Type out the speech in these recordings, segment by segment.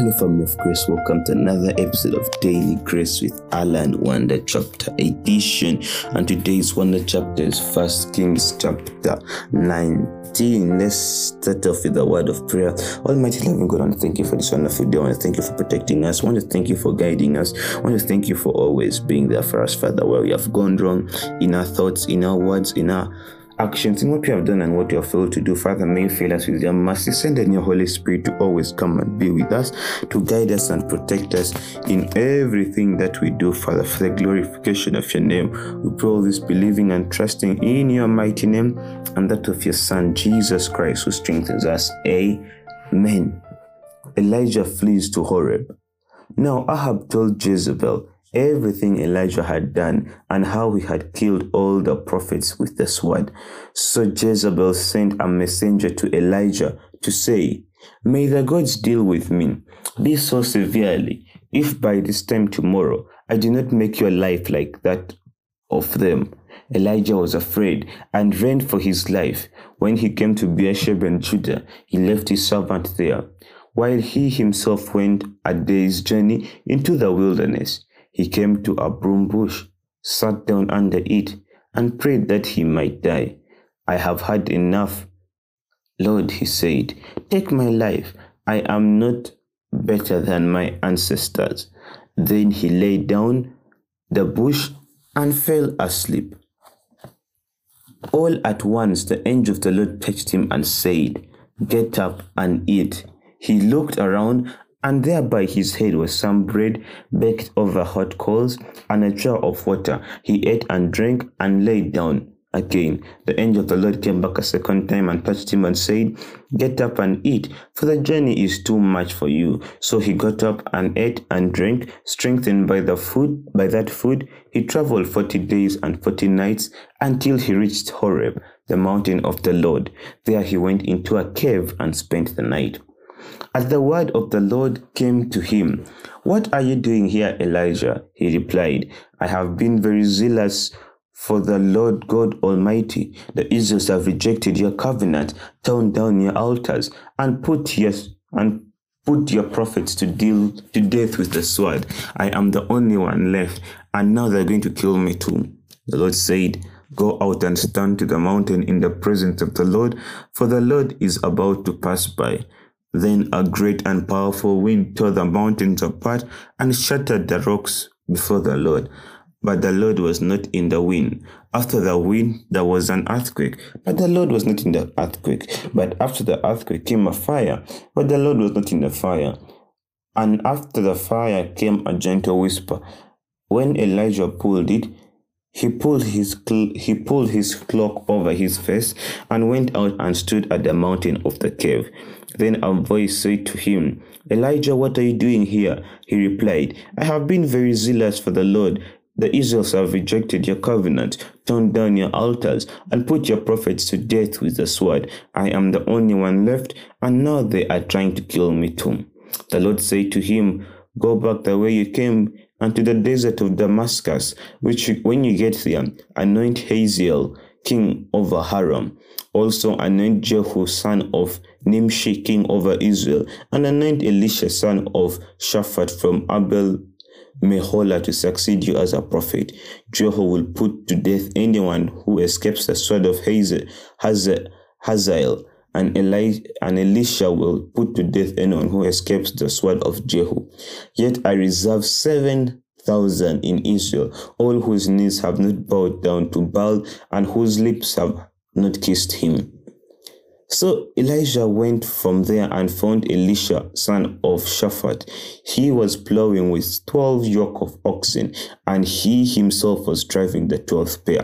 Hello, family of grace. Welcome to another episode of Daily Grace with Alan Wonder Chapter Edition. And today's Wonder Chapter is First Kings chapter 19. Let's start off with a word of prayer. Almighty loving God, I want to thank you for this wonderful day. I want to thank you for protecting us. I want to thank you for guiding us. I want to thank you for always being there for us, Father, where we have gone wrong in our thoughts, in our words, in our actions in what you have done and what you have failed to do. Father, may you fill us with your mercy. Send in your Holy Spirit to always come and be with us, to guide us and protect us in everything that we do, Father, for the glorification of your name. We pray all this believing and trusting in your mighty name and that of your Son, Jesus Christ, who strengthens us. Amen. Elijah flees to Horeb. Now Ahab told Jezebel, everything Elijah had done and how he had killed all the prophets with the sword. So Jezebel sent a messenger to Elijah to say, May the gods deal with me, be so severely, if by this time tomorrow I do not make your life like that of them. Elijah was afraid and ran for his life. When he came to Beersheba in Judah, he left his servant there, while he himself went a day's journey into the wilderness. He came to a broom bush, sat down under it, and prayed that he might die. I have had enough. Lord, he said, take my life. I am not better than my ancestors. Then he lay down the bush and fell asleep. All at once the angel of the Lord touched him and said, Get up and eat. He looked around and there by his head was some bread baked over hot coals and a jar of water. He ate and drank and lay down. Again, the angel of the Lord came back a second time and touched him and said, Get up and eat, for the journey is too much for you. So he got up and ate and drank, strengthened by the food, by that food, he traveled forty days and forty nights until he reached Horeb, the mountain of the Lord. There he went into a cave and spent the night. As the word of the Lord came to him, What are you doing here, Elijah? He replied, I have been very zealous for the Lord God Almighty. The Israelites have rejected your covenant, torn down your altars, and put your and put your prophets to deal to death with the sword. I am the only one left, and now they're going to kill me too. The Lord said, Go out and stand to the mountain in the presence of the Lord, for the Lord is about to pass by. Then a great and powerful wind tore the mountains apart and shattered the rocks before the Lord. But the Lord was not in the wind. After the wind, there was an earthquake, but the Lord was not in the earthquake. But after the earthquake came a fire, but the Lord was not in the fire. And after the fire came a gentle whisper. When Elijah pulled it, he pulled his cl- he pulled his cloak over his face and went out and stood at the mountain of the cave. Then a voice said to him, Elijah, what are you doing here? He replied, I have been very zealous for the Lord. The Israelites have rejected your covenant, torn down your altars, and put your prophets to death with the sword. I am the only one left, and now they are trying to kill me too. The Lord said to him, Go back the way you came and to the desert of Damascus, which when you get there, anoint Hazael, king over Haram. Also anoint Jehu, son of Nimshi, king over Israel, and anoint Elisha, son of Shaphat from Abel Meholah to succeed you as a prophet. Jehu will put to death anyone who escapes the sword of Hazael, Hazael and, Eli- and Elisha will put to death anyone who escapes the sword of Jehu. Yet I reserve seven thousand in Israel, all whose knees have not bowed down to Baal and whose lips have not kissed him. So Elijah went from there and found Elisha, son of Shaphat. He was plowing with twelve yoke of oxen, and he himself was driving the twelfth pair.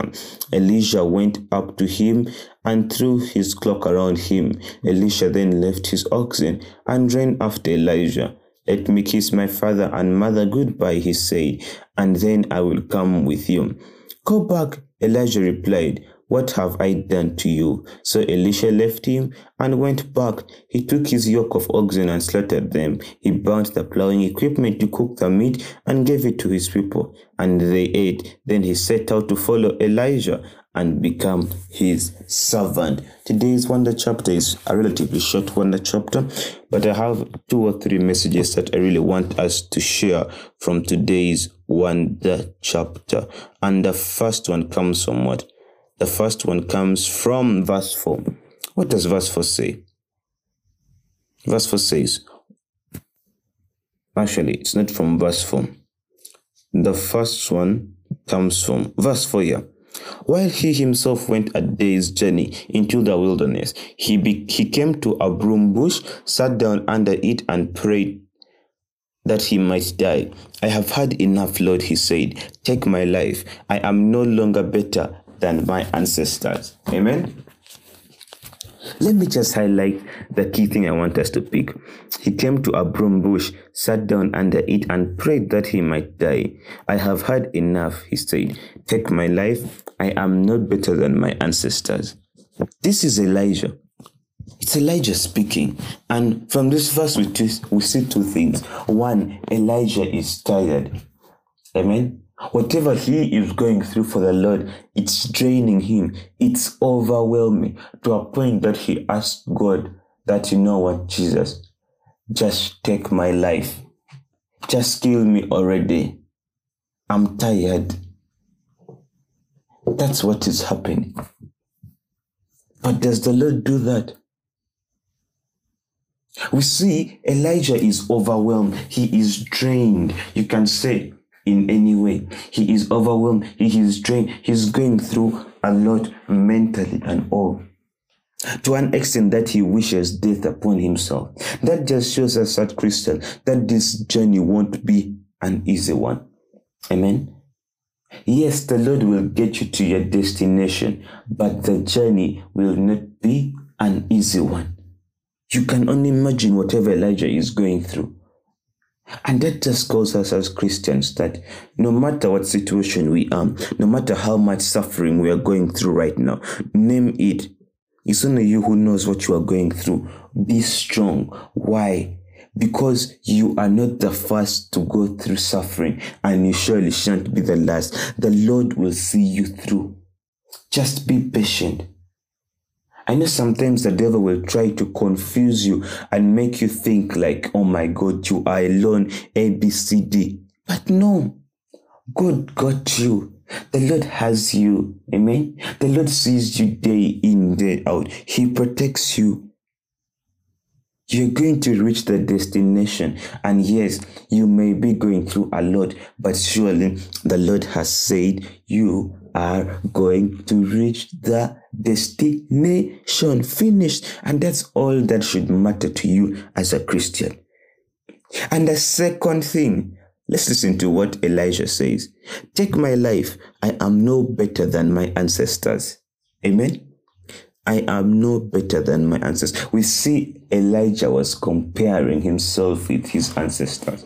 Elisha went up to him and threw his cloak around him. Elisha then left his oxen and ran after Elijah. Let me kiss my father and mother goodbye, he said, and then I will come with you. Go back, Elijah replied. What have I done to you? So Elisha left him and went back. He took his yoke of oxen and slaughtered them. He burnt the plowing equipment to cook the meat and gave it to his people, and they ate. Then he set out to follow Elijah and become his servant. Today's wonder chapter is a relatively short wonder chapter, but I have two or three messages that I really want us to share from today's wonder chapter. And the first one comes from what? The first one comes from verse 4. What does verse 4 say? Verse 4 says, actually, it's not from verse 4. The first one comes from verse 4 here. While he himself went a day's journey into the wilderness, he, be, he came to a broom bush, sat down under it, and prayed that he might die. I have had enough, Lord, he said. Take my life. I am no longer better than my ancestors. Amen. Let me just highlight the key thing I want us to pick. He came to a broom bush, sat down under it, and prayed that he might die. I have had enough, he said. Take my life. I am not better than my ancestors. This is Elijah. It's Elijah speaking. And from this verse, we, we see two things. One, Elijah is tired. Amen. Whatever he is going through for the Lord, it's draining him. It's overwhelming to a point that he asked God that, you know what, Jesus, just take my life. Just kill me already. I'm tired. That's what is happening. But does the Lord do that? We see Elijah is overwhelmed. He is drained. You can say in any way. He is overwhelmed. He is drained. He's going through a lot mentally and all. To an extent that he wishes death upon himself. That just shows us at Christian that this journey won't be an easy one. Amen. Yes, the Lord will get you to your destination, but the journey will not be an easy one. You can only imagine whatever Elijah is going through. And that just calls us as Christians that no matter what situation we are, no matter how much suffering we are going through right now, name it. It's only you who knows what you are going through. Be strong. Why? Because you are not the first to go through suffering and you surely shan't be the last. The Lord will see you through. Just be patient. I know sometimes the devil will try to confuse you and make you think like, oh my God, you are alone, A, B, C, D. But no, God got you. The Lord has you. Amen. The Lord sees you day in, day out. He protects you. You're going to reach the destination. And yes, you may be going through a lot, but surely the Lord has said you are going to reach the destination finished. And that's all that should matter to you as a Christian. And the second thing, let's listen to what Elijah says. Take my life. I am no better than my ancestors. Amen. I am no better than my ancestors. We see Elijah was comparing himself with his ancestors.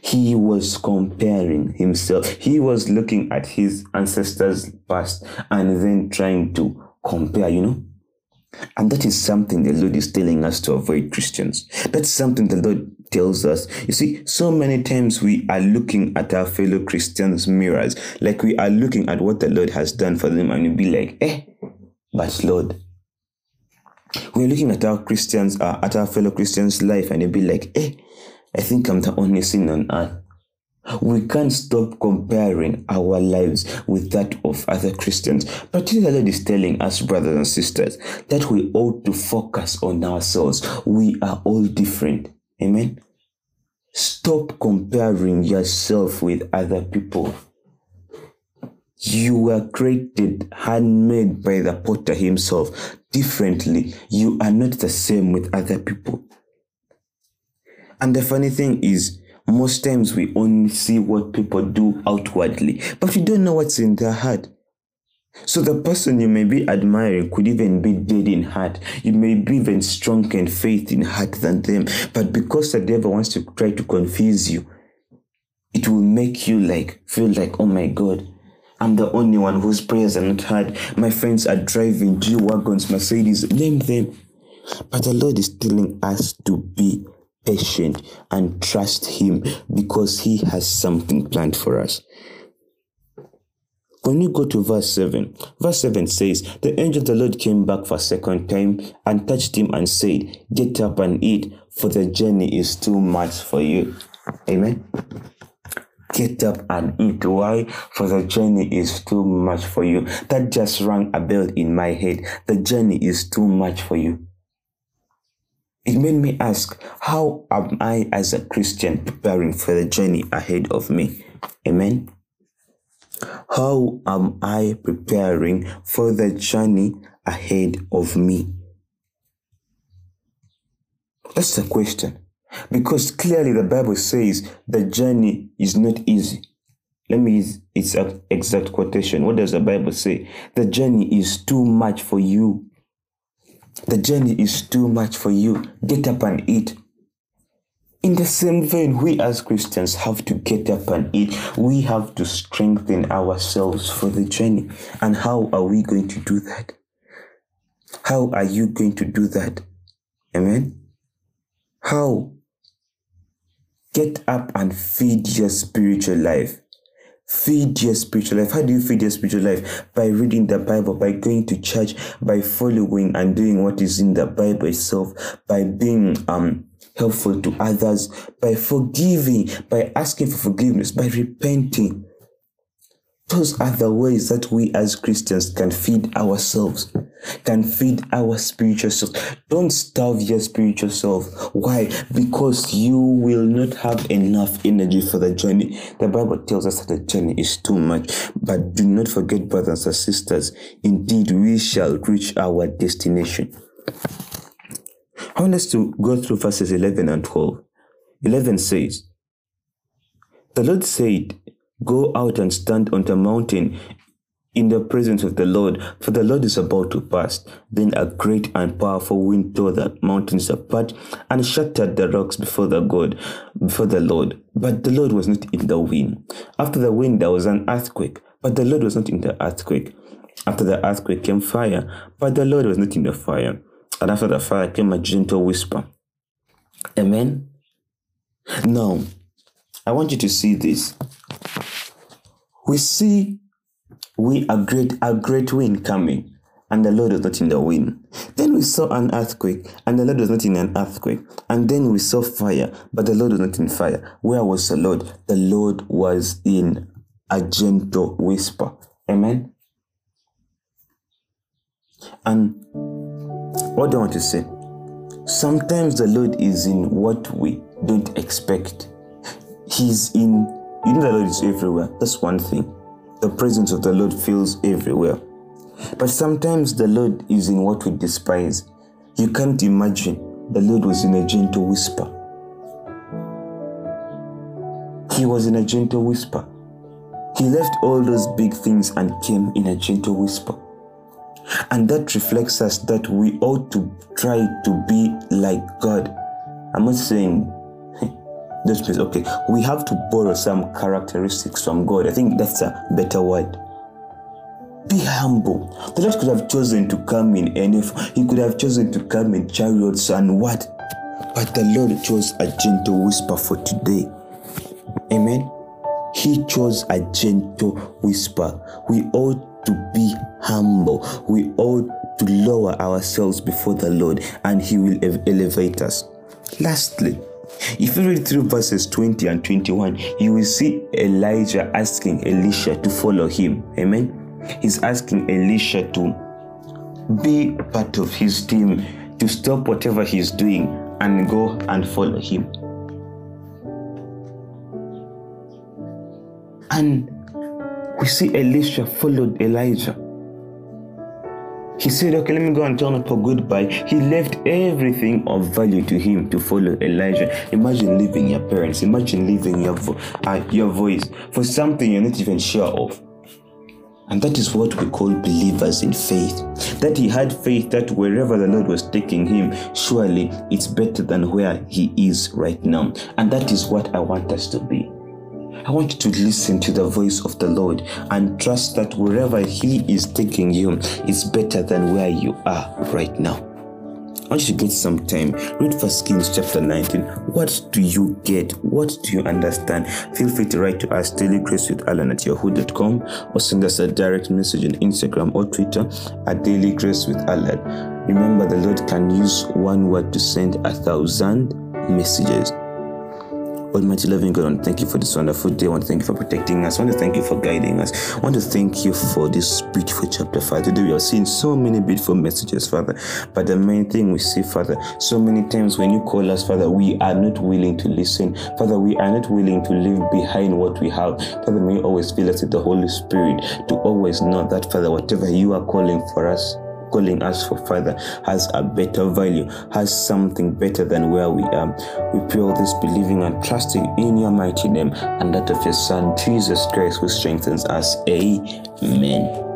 He was comparing himself. He was looking at his ancestors' past and then trying to compare, you know. And that is something the Lord is telling us to avoid Christians. That's something the Lord tells us. You see, so many times we are looking at our fellow Christians' mirrors, like we are looking at what the Lord has done for them, and you be like, eh, but Lord, we're looking at our Christians, uh, at our fellow Christians' life, and you be like, eh, I think I'm the only sin on earth. We can't stop comparing our lives with that of other Christians. But the Lord is telling us, brothers and sisters, that we ought to focus on ourselves. We are all different. Amen. Stop comparing yourself with other people. You were created, handmade by the potter himself differently. You are not the same with other people. And the funny thing is, most times we only see what people do outwardly, but we don't know what's in their heart. So the person you may be admiring could even be dead in heart. You may be even stronger in faith in heart than them. But because the devil wants to try to confuse you, it will make you like feel like, oh my God, I'm the only one whose prayers are not heard. My friends are driving G wagons, Mercedes, name them. But the Lord is telling us to be patient and trust Him because He has something planned for us. When you go to verse 7, verse 7 says, The angel of the Lord came back for a second time and touched him and said, Get up and eat, for the journey is too much for you. Amen. Get up and eat. Why? For the journey is too much for you. That just rang a bell in my head. The journey is too much for you. It made me ask, how am I as a Christian preparing for the journey ahead of me? Amen. How am I preparing for the journey ahead of me? That's the question. Because clearly the Bible says the journey is not easy. Let me use its an exact quotation. What does the Bible say? The journey is too much for you. The journey is too much for you. Get up and eat. In the same vein, we as Christians have to get up and eat. We have to strengthen ourselves for the journey. And how are we going to do that? How are you going to do that? Amen? How? Get up and feed your spiritual life. Feed your spiritual life. How do you feed your spiritual life? By reading the Bible, by going to church, by following and doing what is in the Bible itself, by being um helpful to others, by forgiving, by asking for forgiveness, by repenting. Those are the ways that we as Christians can feed ourselves, can feed our spiritual self. Don't starve your spiritual self. Why? Because you will not have enough energy for the journey. The Bible tells us that the journey is too much. But do not forget, brothers and sisters, indeed we shall reach our destination. I want us to go through verses 11 and 12. 11 says, The Lord said, Go out and stand on the mountain in the presence of the Lord, for the Lord is about to pass. Then a great and powerful wind tore the mountains apart and shattered the rocks before the God, before the Lord. But the Lord was not in the wind. After the wind there was an earthquake, but the Lord was not in the earthquake. After the earthquake came fire, but the Lord was not in the fire. And after the fire came a gentle whisper. Amen. Now, I want you to see this we see we a great a great wind coming and the lord was not in the wind. Then we saw an earthquake and the lord was not in an earthquake. And then we saw fire but the lord was not in fire. Where was the lord? The lord was in a gentle whisper. Amen? And what do i want to say? Sometimes the lord is in what we don't expect. He's in you know the Lord is everywhere. That's one thing. The presence of the Lord feels everywhere. But sometimes the Lord is in what we despise. You can't imagine the Lord was in a gentle whisper. He was in a gentle whisper. He left all those big things and came in a gentle whisper. And that reflects us that we ought to try to be like God. I'm not saying this place. Okay, we have to borrow some characteristics from God. I think that's a better word. Be humble. The Lord could have chosen to come in any. He could have chosen to come in chariots and what, but the Lord chose a gentle whisper for today. Amen. He chose a gentle whisper. We ought to be humble. We ought to lower ourselves before the Lord, and He will elevate us. Lastly, if you read through verses 20 and 21, you will see Elijah asking Elisha to follow him. Amen. He's asking Elisha to be part of his team, to stop whatever he's doing and go and follow him. And we see Elisha followed Elijah. He said, Okay, let me go and tell for goodbye. He left everything of value to him to follow Elijah. Imagine leaving your parents, imagine leaving your, vo- uh, your voice for something you're not even sure of. And that is what we call believers in faith. That he had faith that wherever the Lord was taking him, surely it's better than where he is right now. And that is what I want us to be. I want you to listen to the voice of the Lord and trust that wherever He is taking you is better than where you are right now. I want you to get some time. Read First Kings chapter 19. What do you get? What do you understand? Feel free to write to us daily grace with Alan at yahoo.com or send us a direct message on Instagram or Twitter at daily grace with Alan. Remember, the Lord can use one word to send a thousand messages. Almighty loving God, I want to thank you for this wonderful day. I want to thank you for protecting us. I want to thank you for guiding us. I want to thank you for this beautiful chapter, Father. Today we are seeing so many beautiful messages, Father. But the main thing we see, Father, so many times when you call us, Father, we are not willing to listen. Father, we are not willing to leave behind what we have. Father, may you always fill us with the Holy Spirit to always know that, Father, whatever you are calling for us, calling us for Father has a better value, has something better than where we are. We pray all this believing and trusting in your mighty name and that of your Son, Jesus Christ, who strengthens us. Amen.